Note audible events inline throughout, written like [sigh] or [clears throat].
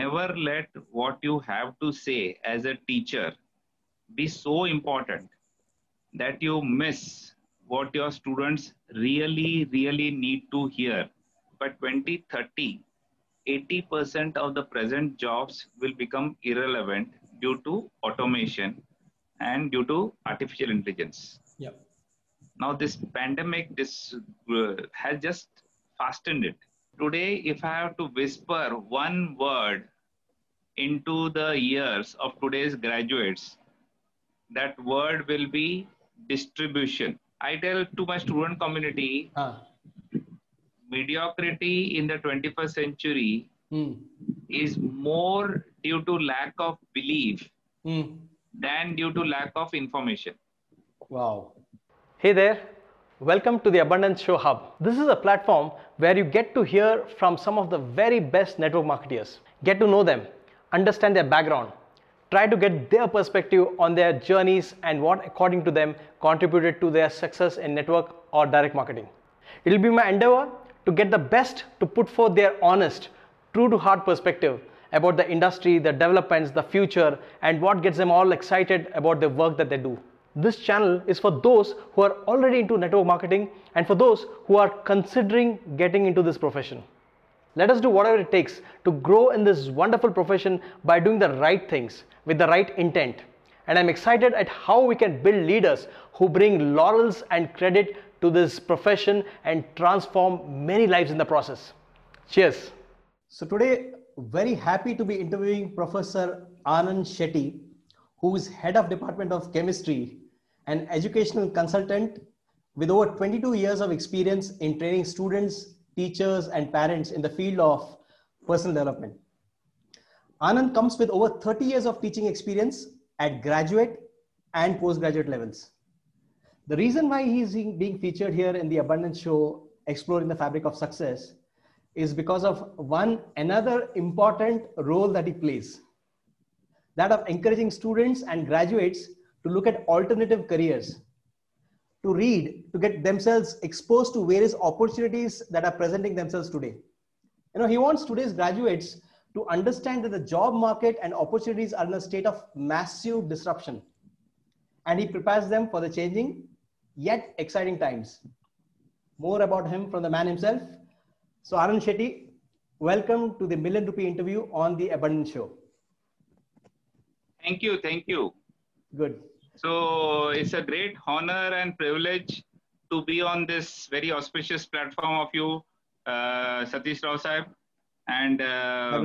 never let what you have to say as a teacher be so important that you miss what your students really, really need to hear. By 2030, 80% of the present jobs will become irrelevant due to automation and due to artificial intelligence. Yep. Now, this pandemic this uh, has just fastened it. Today, if I have to whisper one word into the ears of today's graduates, that word will be distribution. I tell to my student community, Ah. mediocrity in the 21st century Hmm. is more due to lack of belief Hmm. than due to lack of information. Wow. Hey there. Welcome to the Abundance Show Hub. This is a platform where you get to hear from some of the very best network marketeers. Get to know them, understand their background, try to get their perspective on their journeys and what, according to them, contributed to their success in network or direct marketing. It will be my endeavor to get the best to put forth their honest, true to heart perspective about the industry, the developments, the future, and what gets them all excited about the work that they do. This channel is for those who are already into network marketing and for those who are considering getting into this profession. Let us do whatever it takes to grow in this wonderful profession by doing the right things with the right intent. And I'm excited at how we can build leaders who bring laurels and credit to this profession and transform many lives in the process. Cheers. So today, very happy to be interviewing Professor Anand Shethi, who is head of Department of Chemistry, an educational consultant with over 22 years of experience in training students, teachers, and parents in the field of personal development. Anand comes with over 30 years of teaching experience at graduate and postgraduate levels. The reason why he's being featured here in the Abundance Show, Exploring the Fabric of Success, is because of one another important role that he plays that of encouraging students and graduates to look at alternative careers, to read, to get themselves exposed to various opportunities that are presenting themselves today. You know, he wants today's graduates to understand that the job market and opportunities are in a state of massive disruption. And he prepares them for the changing yet exciting times. More about him from the man himself. So, Anand Shethi, welcome to the Million Rupee interview on the Abundance Show. Thank you, thank you. Good. So it's a great honor and privilege to be on this very auspicious platform of you, uh, Satish Rao Sahib. And, uh,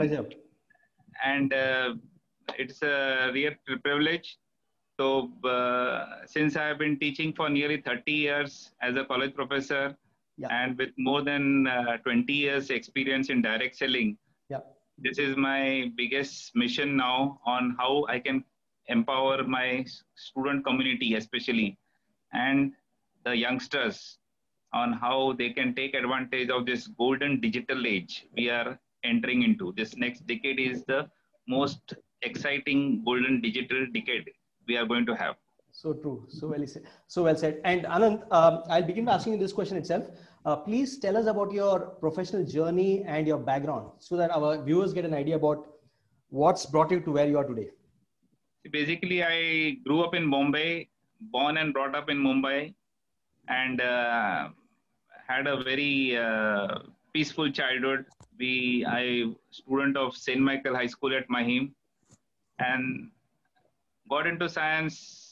and uh, it's a real privilege. So uh, since I have been teaching for nearly 30 years as a college professor Yeah. and with more than uh, 20 years experience in direct selling, Yeah. This is my biggest mission now on how I can empower my student community, especially, and the youngsters on how they can take advantage of this golden digital age we are entering into. This next decade is the most exciting golden digital decade we are going to have. So true. So well said. So well said. And Anand, um, I'll begin by asking you this question itself. Uh, please tell us about your professional journey and your background so that our viewers get an idea about what's brought you to where you are today. Basically, I grew up in Bombay, born and brought up in Mumbai, and uh, had a very uh, peaceful childhood. We, I, student of Saint Michael High School at Mahim, and got into science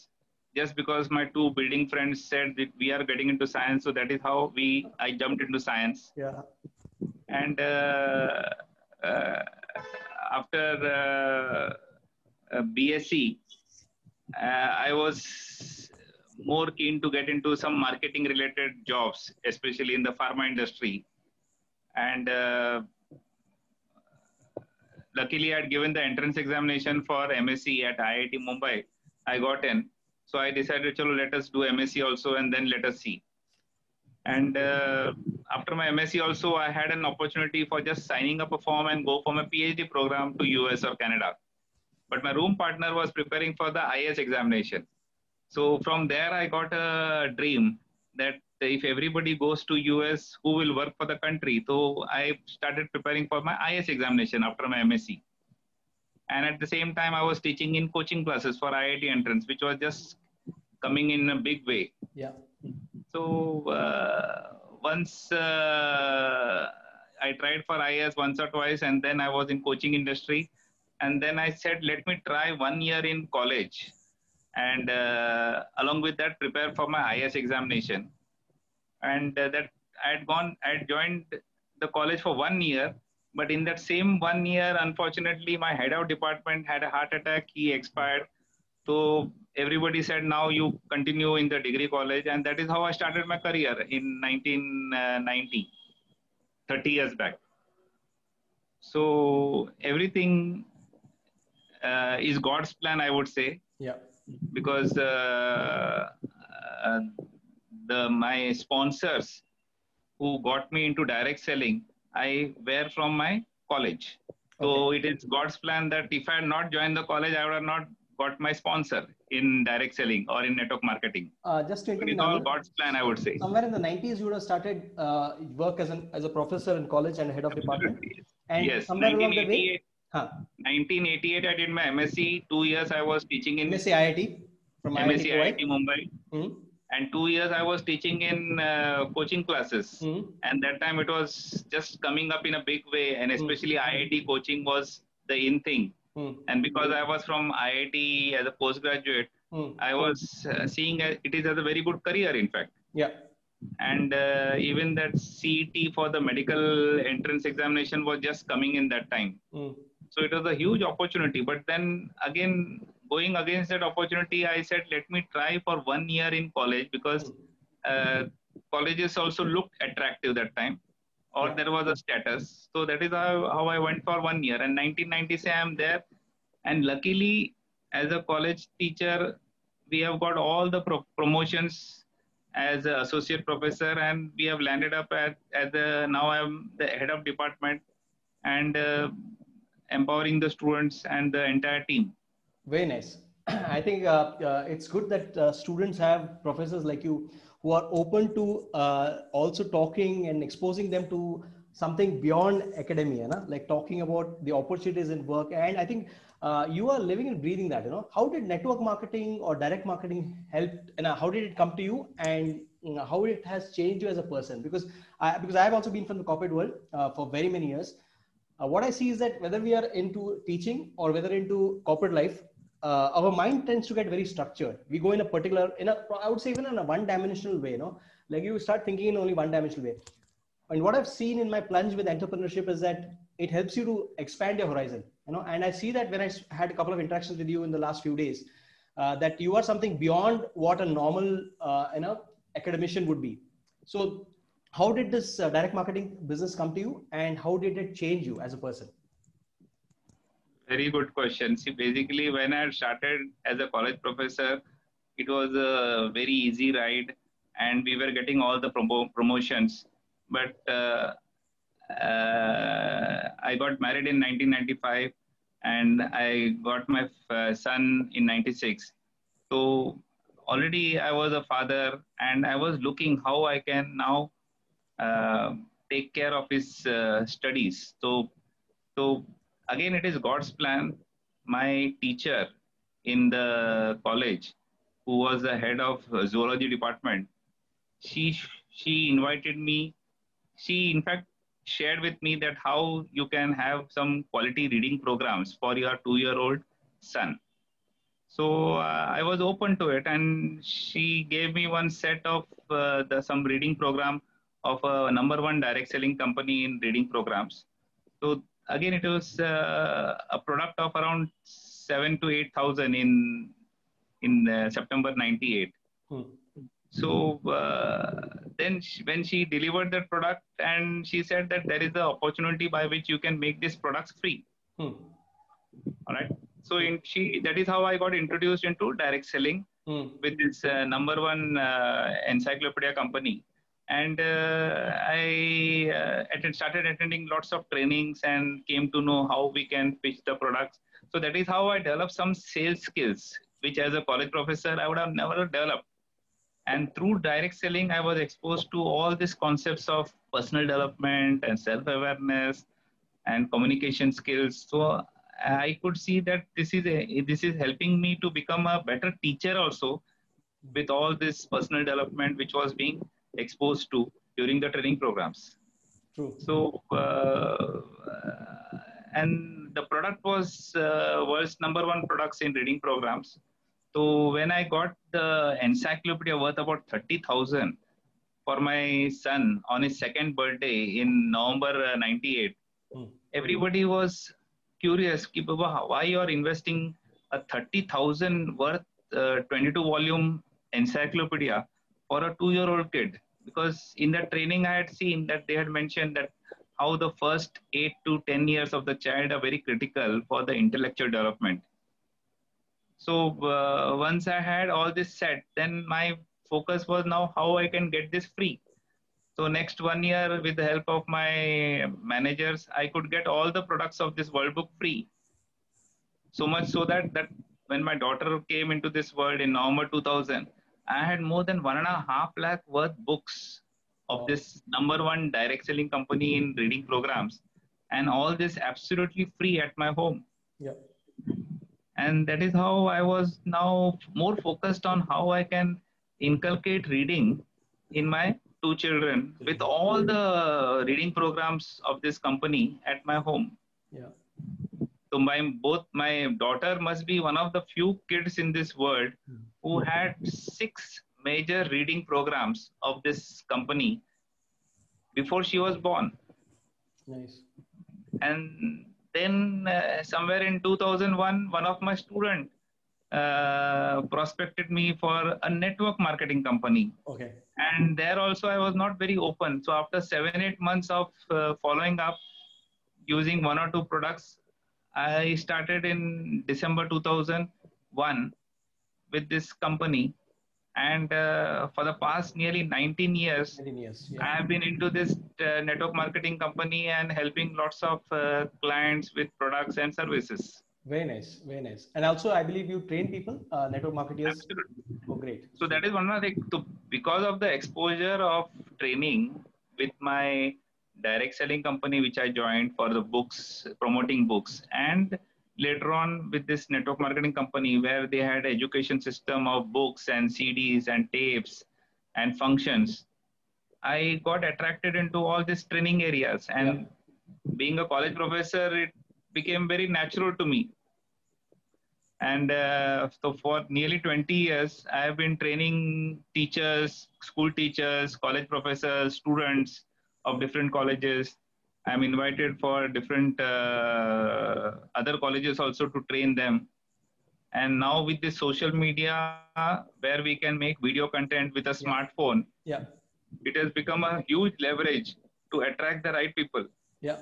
just because my two building friends said that we are getting into science. So that is how we, I jumped into science Yeah. and uh, uh, after uh, uh, BSc, uh, I was more keen to get into some marketing related jobs, especially in the pharma industry. And uh, luckily, I had given the entrance examination for MSc at IIT Mumbai. I got in. So I decided, Chalo, let us do MSc also and then let us see. And uh, after my MSc also, I had an opportunity for just signing up a form and go for my PhD program to US or Canada. But my room partner was preparing for the IAS examination. So from there, I got a dream that if everybody goes to US, who will work for the country? So I started preparing for my IAS examination after my MSc. and at the same time, I was teaching in coaching classes for IIT entrance, which was just coming in a big way. Yeah. So uh, once uh, I tried for IAS once or twice, and then I was in coaching industry, and then I said, let me try one year in college, and uh, along with that, prepare for my IAS examination. And uh, that I had gone, I had joined the college for one year, but in that same one year, unfortunately, my head of department had a heart attack. He expired. So everybody said, now you continue in the degree college. And that is how I started my career in 1990, 30 years back. So everything uh, is God's plan, I would say. Yeah. Because uh, uh, the my sponsors who got me into direct selling, I were from my college. So okay. it is God's plan that if I had not joined the college, I would have not got my sponsor in direct selling or in network marketing. Uh, just to it's all God's plan, I would say. Somewhere in the 90s, you would have started uh, work as an as a professor in college and head of department. And yes, somewhere along the way, huh. 1988, I did my MSc. Two years I was teaching in MSc IIT from MSc IIT, IIT Mumbai. Mm-hmm and two years i was teaching in uh, coaching classes mm. and that time it was just coming up in a big way and especially mm. iit coaching was the in thing mm. and because i was from iit as a postgraduate Hmm. i was uh, seeing it is as a very good career in fact yeah and uh, even that cet for the medical entrance examination was just coming in that time Hmm. so it was a huge opportunity but then again going against that opportunity, I said, let me try for one year in college because uh, colleges also looked attractive that time, or Yeah. there was a status. So that is how, how I went for one year. And 1996, I am there. And luckily, as a college teacher, we have got all the pro- promotions as an associate professor, and we have landed up at, at the now I'm the head of department and uh, empowering the students and the entire team. Very nice. [clears throat] I think uh, uh, it's good that uh, students have professors like you who are open to uh, also talking and exposing them to something beyond academia, na? like talking about the opportunities in work. And I think uh, you are living and breathing that. You know, how did network marketing or direct marketing help? And how did it come to you? And know, how it has changed you as a person? Because I, because I have also been from the corporate world uh, for very many years. Uh, what I see is that whether we are into teaching or whether into corporate life, uh, our mind tends to get very structured. We go in a particular, in a, I would say even in a one-dimensional way, you know, like you start thinking in only one-dimensional way. And what I've seen in my plunge with entrepreneurship is that it helps you to expand your horizon, you know. And I see that when I had a couple of interactions with you in the last few days, uh, that you are something beyond what a normal, uh, you know, academician would be. So, how did this uh, direct marketing business come to you, and how did it change you as a person? Very good question. See, basically, when I started as a college professor, it was a very easy ride, and we were getting all the promo- promotions. But uh, uh, I got married in 1995, and I got my uh, son in 96. So already I was a father, and I was looking how I can now uh, take care of his uh, studies. So, so again it is god's plan. My teacher in the college who was the head of zoology department she she invited me. She in fact shared with me that how you can have some quality reading programs for your 2 year old son. So uh, i was open to it and she gave me one set of uh, the some reading program of a number one direct selling company in reading programs. So again it was uh, a product of around 7 to 8000 in in uh, september 98 Hmm. so uh, then she, when she delivered that product and she said that there is the opportunity by which you can make these products free Hmm. all right so in she that is how i got introduced into direct selling Hmm. with this uh, number one uh, encyclopedia company and uh, I uh, started attending lots of trainings and came to know how we can pitch the products. So that is how I developed some sales skills, which as a college professor I would have never developed. And through direct selling, I was exposed to all these concepts of personal development and self-awareness and communication skills. So I could see that this is a, this is helping me to become a better teacher also with all this personal development which was being exposed to during the training programs. True. So, uh, and the product was uh, world's number one products in reading programs. So when I got the encyclopedia worth about 30,000 for my son on his second birthday in November uh, 98, hmm. everybody was curious, why you are investing a 30,000 worth uh, 22 volume encyclopedia for a two year old kid? Because in the training I had seen that they had mentioned that how the first eight to 10 years of the child are very critical for the intellectual development. So uh, once I had all this set, then my focus was now how I can get this free. So next one year, with the help of my managers, I could get all the products of this world book free. So much so that that when my daughter came into this world in November 2000, I had more than one and a half lakh worth books of this number one direct selling company in reading programs. And all this absolutely free at my home. Yeah. And that is how i was now more focused on how i can inculcate reading in my two children with all the reading programs of this company at my home. Yeah so my both my daughter must be one of the few kids in this world who had six major reading programs of this company before she was born. Nice. And then uh, somewhere in 2001, one of my students uh, prospected me for a network marketing company. Okay. And there also I was not very open. So after seven, eight months of uh, following up using one or two products, I started in December 2001 with this company. And uh, for the past nearly 19 years, 19 years yeah. i have been into this uh, network marketing company and helping lots of uh, clients with products and services. Very nice very nice. And also i believe you train people uh, network marketers Absolutely. oh great. So that is one of the because of the exposure of training with my direct selling company which i joined for the books promoting books. And later on with this network marketing company where they had education system of books and cds and tapes and functions i got attracted into all these training areas. And yeah. being a college professor it became very natural to me. And uh, so for nearly 20 years i have been training teachers school teachers college professors students of different colleges I'm invited for different uh, other colleges also to train them. And now with the social media, where we can make video content with a smartphone, yeah, it has become a huge leverage to attract the right people. Yeah,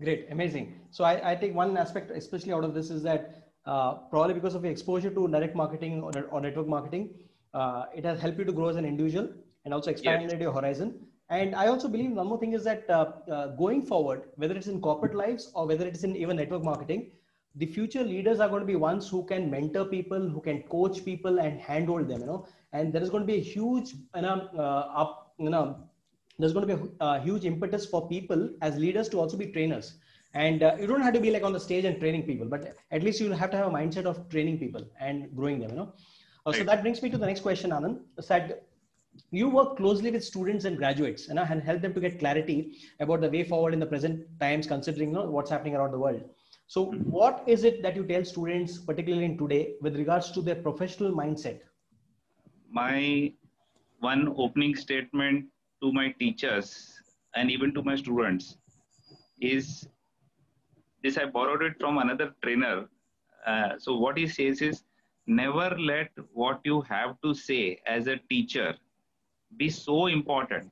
great, amazing. So I, I think one aspect, especially out of this, is that uh, probably because of your exposure to direct marketing or, or network marketing, uh, it has helped you to grow as an individual and also expanded yes. your horizon and I also believe one more thing is that uh, uh, going forward, whether it's in corporate lives or whether it's in even network marketing, the future leaders are going to be ones who can mentor people, who can coach people and handhold them, you know. And there is going to be a huge, you know, uh, up, you know, there's going to be a, a, huge impetus for people as leaders to also be trainers. And uh, you don't have to be like on the stage and training people, but at least you'll have to have a mindset of training people and growing them, you know. Uh, so that brings me to the next question, Anand. Said you work closely with students and graduates and, and help them to get clarity about the way forward in the present times considering you know, what's happening around the world. So what is it that you tell students particularly in today with regards to their professional mindset? My one opening statement to my teachers and even to my students is this i borrowed it from another trainer. Uh, so what he says is never let what you have to say as a teacher be so important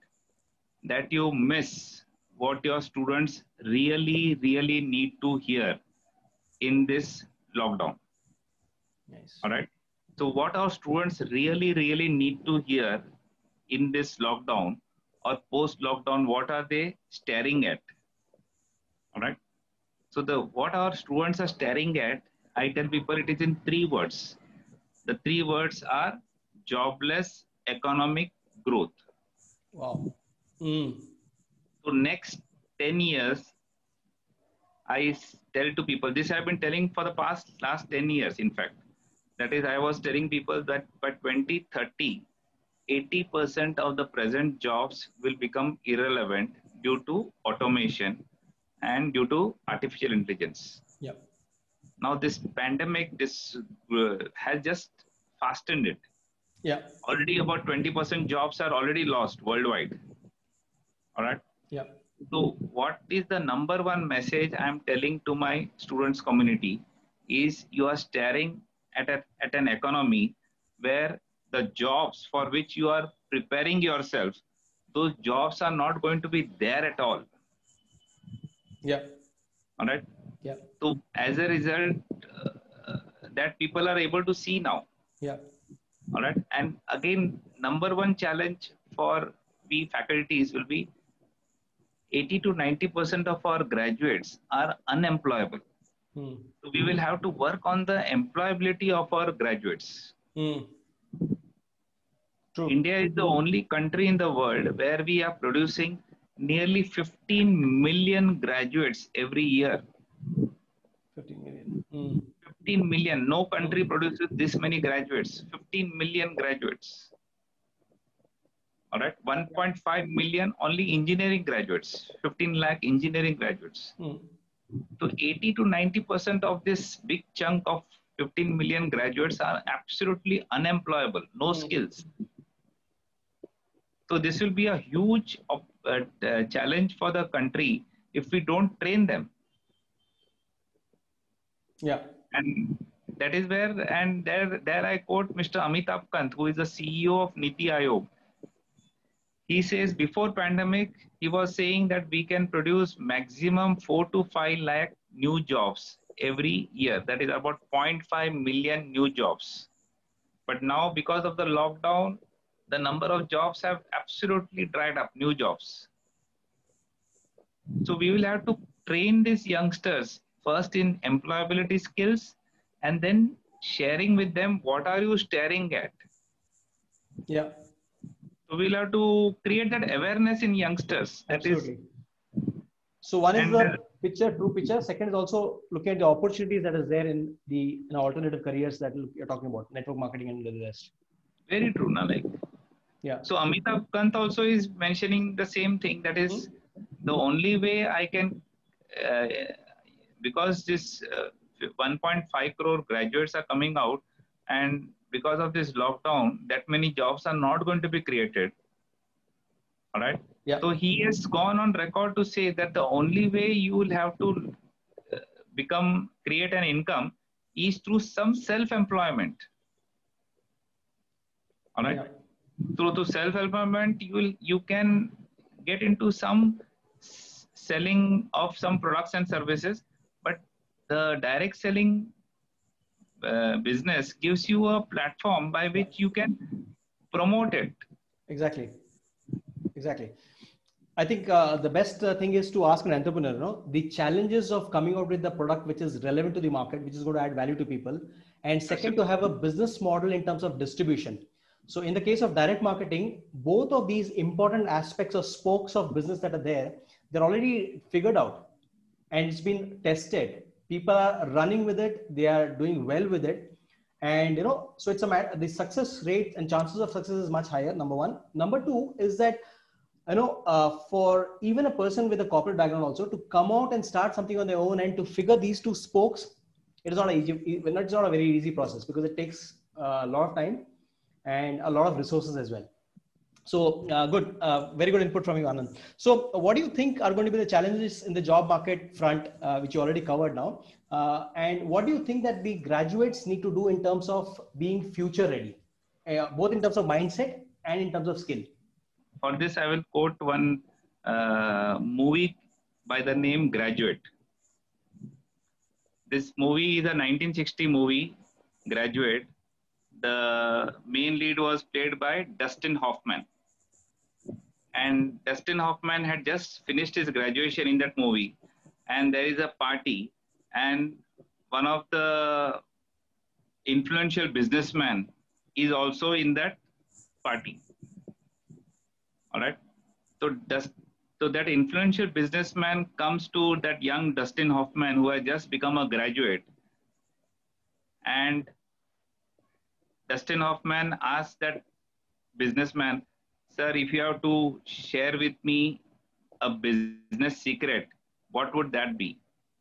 that you miss what your students really, really need to hear in this lockdown. Nice. All right. So, what our students really, really need to hear in this lockdown or post lockdown, what are they staring at? All right. So, the what our students are staring at, I tell people it is in three words. The three words are jobless, economic, growth. Wow. Mm. So next 10 years, I tell to people, this I've been telling for the past last 10 years, in fact. That is, I was telling people that by 2030, 80% of the present jobs will become irrelevant due to automation and due to artificial intelligence. Yeah. Now this pandemic this uh, has just fastened it. Yeah. Already about 20% jobs are already lost worldwide. All right. Yeah. So what is the number one message I'm telling to my students community is you are staring at, a, at an economy where the jobs for which you are preparing yourself, those jobs are not going to be there at all. Yeah. All right. Yeah. So as a result, uh, that people are able to see now. Yeah. All right. And again, number one challenge for we faculties will be 80 to 90 percent of our graduates are unemployable. Hmm. So we will have to work on the employability of our graduates. Hmm. True. India is the only country in the world where we are producing nearly 15 million graduates every year. 15 million. Hmm. 15 million. No country produces this many graduates. 15 million graduates. All right. 1.5 million only engineering graduates. 15 lakh engineering graduates. Hmm. So 80 to 90 percent of this big chunk of 15 million graduates are absolutely unemployable, no Hmm. skills. So this will be a huge uh, uh, challenge for the country if we don't train them. Yeah. And that is where, and there, there I quote Mr. Amitabh Kant, who is the CEO of Niti Aayog. He says before pandemic, he was saying that we can produce maximum four to five lakh new jobs every year. That is about 0.5 million new jobs. But now, because of the lockdown, the number of jobs have absolutely dried up, new jobs. So we will have to train these youngsters first in employability skills and then sharing with them what are you staring at. Yeah. So we'll have to create that awareness in youngsters. That is Absolutely. So one is And, the uh, picture, true picture. Second is also looking at the opportunities that is there in the in alternative careers that you're talking about, network marketing and the rest. very true. Na, like. Yeah. So Amitabh Kant also is mentioning the same thing. That is the only way I can, uh, because this uh, 1.5 crore graduates are coming out, and because of this lockdown, that many jobs are not going to be created. All right. Yeah. So he has gone on record to say that the only way you will have to uh, become create an income is through some self-employment. All right Yeah. through to self-employment you will you can get into some selling of some products and services the direct selling uh, business gives you a platform by which you can promote it Exactly. Exactly. I think uh, the best uh, thing is to ask an entrepreneur, you know, the challenges of coming out with the product which is relevant to the market, which is going to add value to people. And second, to have a business model in terms of distribution. So in the case of direct marketing, both of these important aspects or spokes of business that are there, they're already figured out and it's been tested. People are running with it. They are doing well with it. And you know so it's a matter the success rate and chances of success is much higher number one. Number two is that you know uh, for even a person with a corporate background also to come out and start something on their own and to figure these two spokes it is not easy it's not a very easy process because it takes uh, a lot of time and a lot of resources as well so uh, good, uh, very good input from you, Anand. So, what do you think are going to be the challenges in the job market front, uh, which you already covered now? Uh, and what do you think that the graduates need to do in terms of being future ready, uh, both in terms of mindset and in terms of skill? for this i will quote one uh, movie by the name graduate this movie is a 1960 movie graduate the main lead was played by dustin hoffman and Dustin Hoffman had just finished his graduation in that movie, and there is a party, and one of the influential businessmen is also in that party. All right. So, Dust, So that influential businessman comes to that young Dustin Hoffman who has just become a graduate. And Dustin Hoffman asks that businessman, Sir, if you have to share with me a business secret, what would that be?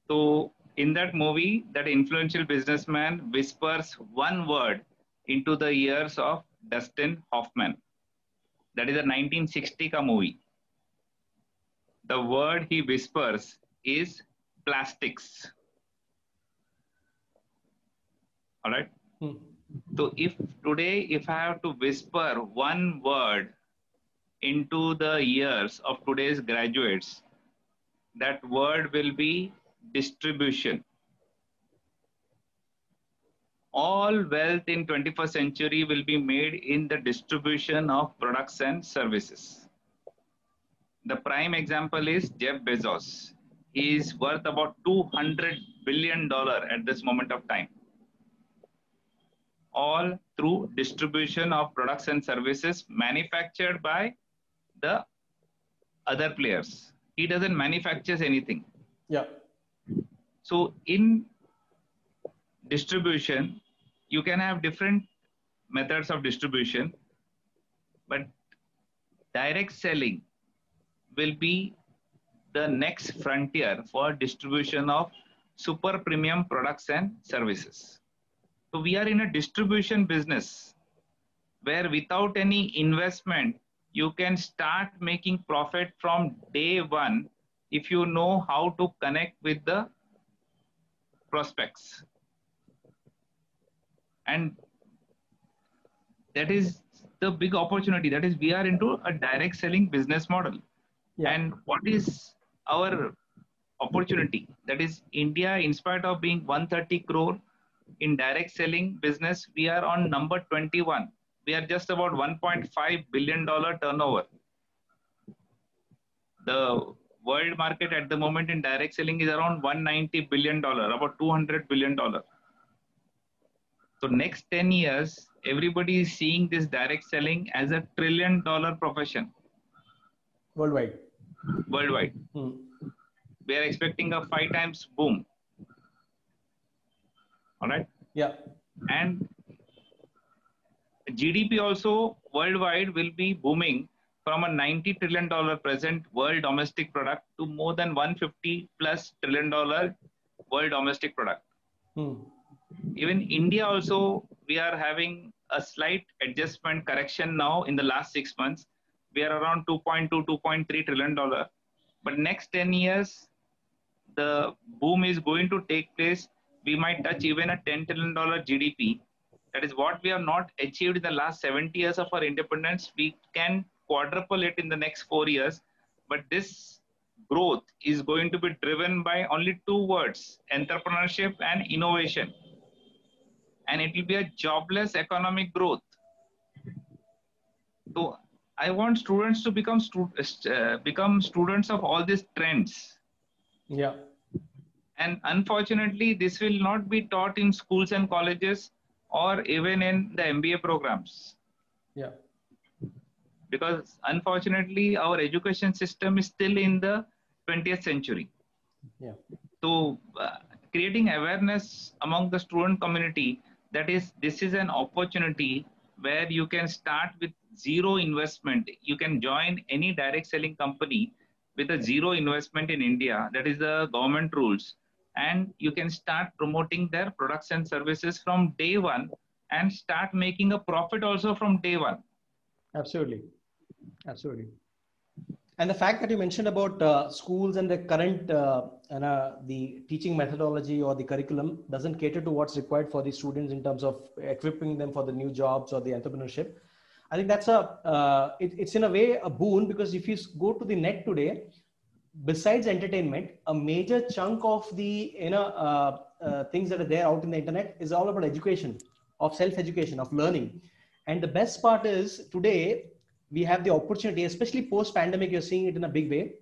So in that movie, that influential businessman whispers one word into the ears of Dustin Hoffman. That is a 1960 ka movie. The word he whispers is plastics. All right. Hmm. So if today, if I have to whisper one word into the ears of today's graduates, that word will be distribution. All wealth in 21st century will be made in the distribution of products and services. The prime example is Jeff Bezos. He is worth about 200 billion dollar at this moment of time. All through distribution of products and services manufactured by the other players. He doesn't manufacture anything. Yeah. So in distribution, you can have different methods of distribution, but direct selling will be the next frontier for distribution of super premium products and services. So we are in a distribution business where without any investment, you can start making profit from day one if you know how to connect with the prospects. And that is the big opportunity. That is, we are into a direct selling business model. Yeah. And what is our opportunity? That is, India, in spite of being 130 crore in direct selling business, we are on number 21 we are just about 1.5 billion dollar turnover. The world market at the moment in direct selling is around 190 billion dollar, about 200 billion dollar. So next 10 years, everybody is seeing this direct selling as a trillion dollar profession. Worldwide. Worldwide. Hmm. We are expecting a five times boom. All right. Yeah. And GDP also worldwide will be booming from a 90 trillion dollar present world domestic product to more than 150 plus trillion dollar world domestic product. Hmm. Even India also we are having a slight adjustment correction now in the last six months. We are around 2.2, 2.3 trillion dollar. But next 10 years, the boom is going to take place. We might touch even a 10 trillion dollar GDP that is what we have not achieved in the last 70 years of our independence. We can quadruple it in the next four years. But this growth is going to be driven by only two words entrepreneurship and innovation. And it will be a jobless economic growth. So I want students to become stu- uh, become students of all these trends. Yeah. And unfortunately, this will not be taught in schools and colleges or even in the MBA programs. Yeah. Because unfortunately, our education system is still in the 20th century. Yeah. So, uh, creating awareness among the student community that is, this is an opportunity where you can start with zero investment. You can join any direct selling company with a zero investment in India. That is the government rules and you can start promoting their products and services from day one and start making a profit also from day one. Absolutely. Absolutely. And the fact that you mentioned about uh, schools and the current uh, and, uh, the teaching methodology or the curriculum doesn't cater to what's required for the students in terms of equipping them for the new jobs or the entrepreneurship. I think that's a uh, it, it's in a way a boon because if you go to the net today besides entertainment, a major chunk of the you know uh, uh, things that are there out in the internet is all about education, of self-education, of learning. And the best part is today we have the opportunity, especially post-pandemic, you're seeing it in a big way,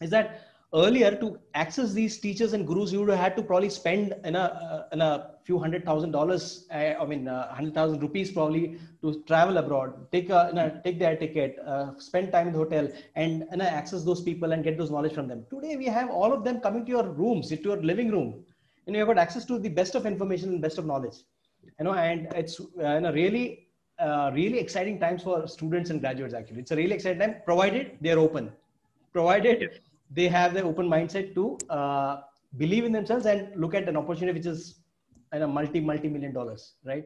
is that earlier to access these teachers and gurus, you would have had to probably spend in a, uh, in a few hundred thousand dollars, uh, I mean, uh, hundred thousand rupees probably to travel abroad, take a, you know, take their ticket, uh, spend time in the hotel and, and access those people and get those knowledge from them. Today, we have all of them coming to your rooms, to your living room, and you've got access to the best of information and best of knowledge. You know, and it's uh, you know, really, uh, really exciting times for students and graduates. Actually, it's a really exciting time, provided they're open, provided. They have the open mindset to uh, believe in themselves and look at an opportunity which is a multi multi million dollars, right?